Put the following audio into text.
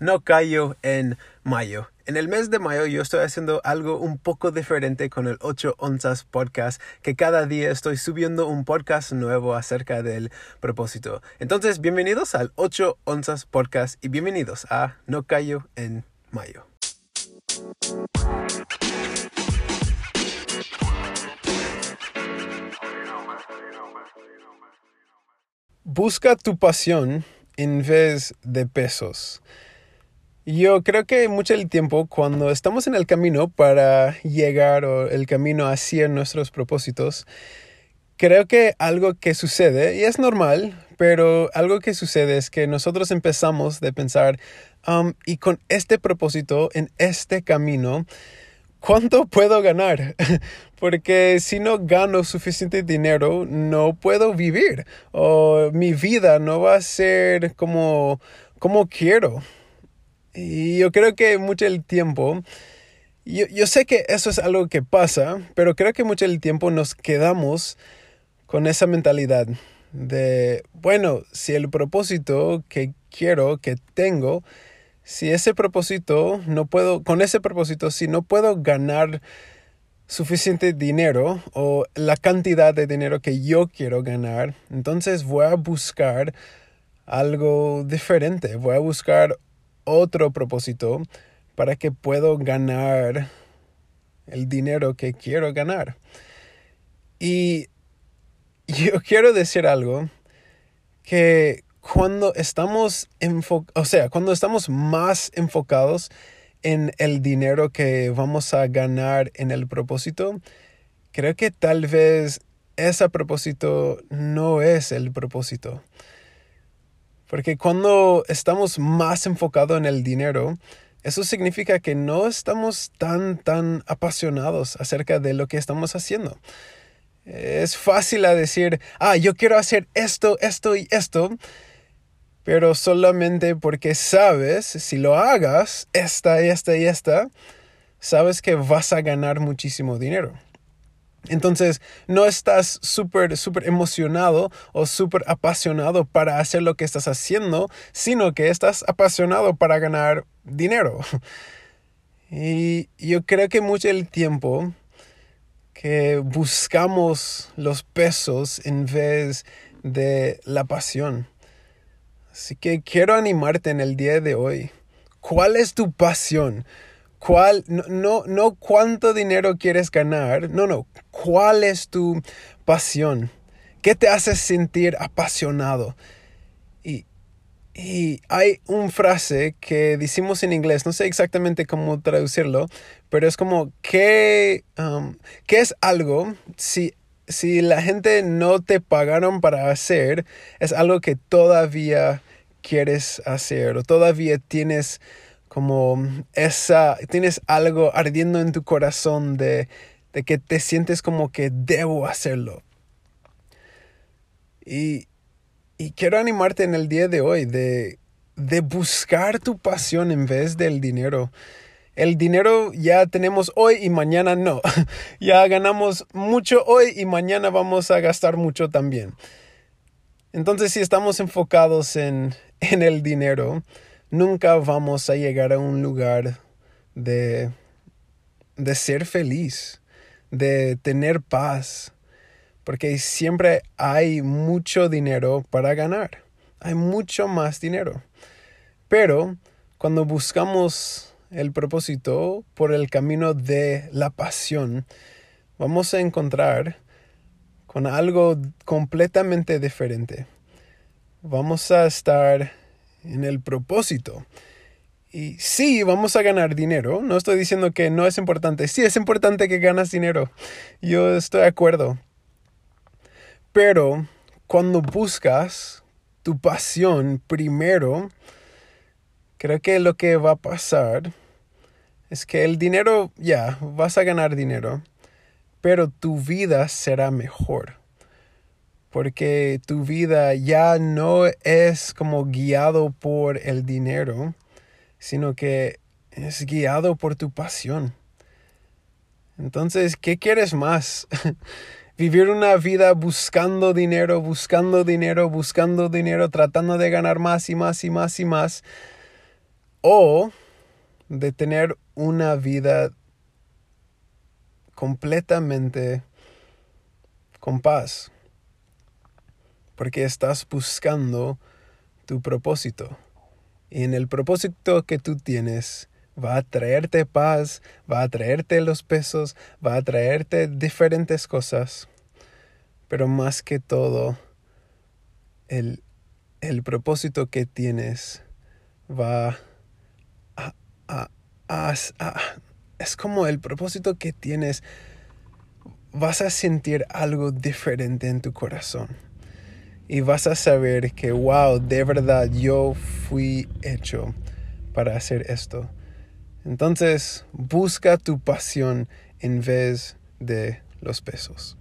no callo en mayo. En el mes de mayo yo estoy haciendo algo un poco diferente con el 8 onzas podcast, que cada día estoy subiendo un podcast nuevo acerca del propósito. Entonces, bienvenidos al 8 onzas podcast y bienvenidos a No callo en mayo. Busca tu pasión en vez de pesos. Yo creo que mucho del tiempo cuando estamos en el camino para llegar o el camino hacia nuestros propósitos, creo que algo que sucede, y es normal, pero algo que sucede es que nosotros empezamos de pensar, um, y con este propósito, en este camino, ¿cuánto puedo ganar? Porque si no gano suficiente dinero, no puedo vivir, o mi vida no va a ser como, como quiero. Y yo creo que mucho del tiempo, yo, yo, sé que eso es algo que pasa, pero creo que mucho del tiempo nos quedamos con esa mentalidad de, bueno, si el propósito que quiero, que tengo, si ese propósito no puedo, con ese propósito, si no puedo ganar suficiente dinero o la cantidad de dinero que yo quiero ganar, entonces voy a buscar algo diferente, voy a buscar otro propósito para que puedo ganar el dinero que quiero ganar. Y yo quiero decir algo que cuando estamos o sea, cuando estamos más enfocados en el dinero que vamos a ganar en el propósito, creo que tal vez ese propósito no es el propósito. Porque cuando estamos más enfocados en el dinero, eso significa que no estamos tan, tan apasionados acerca de lo que estamos haciendo. Es fácil a decir, ah, yo quiero hacer esto, esto y esto, pero solamente porque sabes, si lo hagas, esta, esta y esta, sabes que vas a ganar muchísimo dinero. Entonces, no estás súper, súper emocionado o súper apasionado para hacer lo que estás haciendo, sino que estás apasionado para ganar dinero. Y yo creo que mucho el tiempo que buscamos los pesos en vez de la pasión. Así que quiero animarte en el día de hoy. ¿Cuál es tu pasión? ¿Cuál, no, no, no cuánto dinero quieres ganar, no, no, cuál es tu pasión, qué te hace sentir apasionado. Y, y hay una frase que decimos en inglés, no sé exactamente cómo traducirlo, pero es como, ¿qué, um, ¿qué es algo si, si la gente no te pagaron para hacer, es algo que todavía quieres hacer o todavía tienes como esa, tienes algo ardiendo en tu corazón de, de que te sientes como que debo hacerlo. Y, y quiero animarte en el día de hoy de, de buscar tu pasión en vez del dinero. El dinero ya tenemos hoy y mañana no. ya ganamos mucho hoy y mañana vamos a gastar mucho también. Entonces si estamos enfocados en, en el dinero, nunca vamos a llegar a un lugar de, de ser feliz, de tener paz, porque siempre hay mucho dinero para ganar, hay mucho más dinero. Pero cuando buscamos el propósito por el camino de la pasión, vamos a encontrar con algo completamente diferente. Vamos a estar en el propósito. Y sí, vamos a ganar dinero. No estoy diciendo que no es importante. Sí, es importante que ganas dinero. Yo estoy de acuerdo. Pero cuando buscas tu pasión primero, creo que lo que va a pasar es que el dinero, ya, vas a ganar dinero, pero tu vida será mejor porque tu vida ya no es como guiado por el dinero, sino que es guiado por tu pasión. Entonces, ¿qué quieres más? Vivir una vida buscando dinero, buscando dinero, buscando dinero, tratando de ganar más y más y más y más. o de tener una vida completamente con paz, porque estás buscando tu propósito. Y en el propósito que tú tienes, va a traerte paz, va a traerte los pesos, va a traerte diferentes cosas, pero más que todo, el, el propósito que tienes va a, a, a, a, es como el propósito que tienes, vas a sentir algo diferente en tu corazón. Y vas a saber que, wow, de verdad yo fui hecho para hacer esto. Entonces, busca tu pasión en vez de los pesos.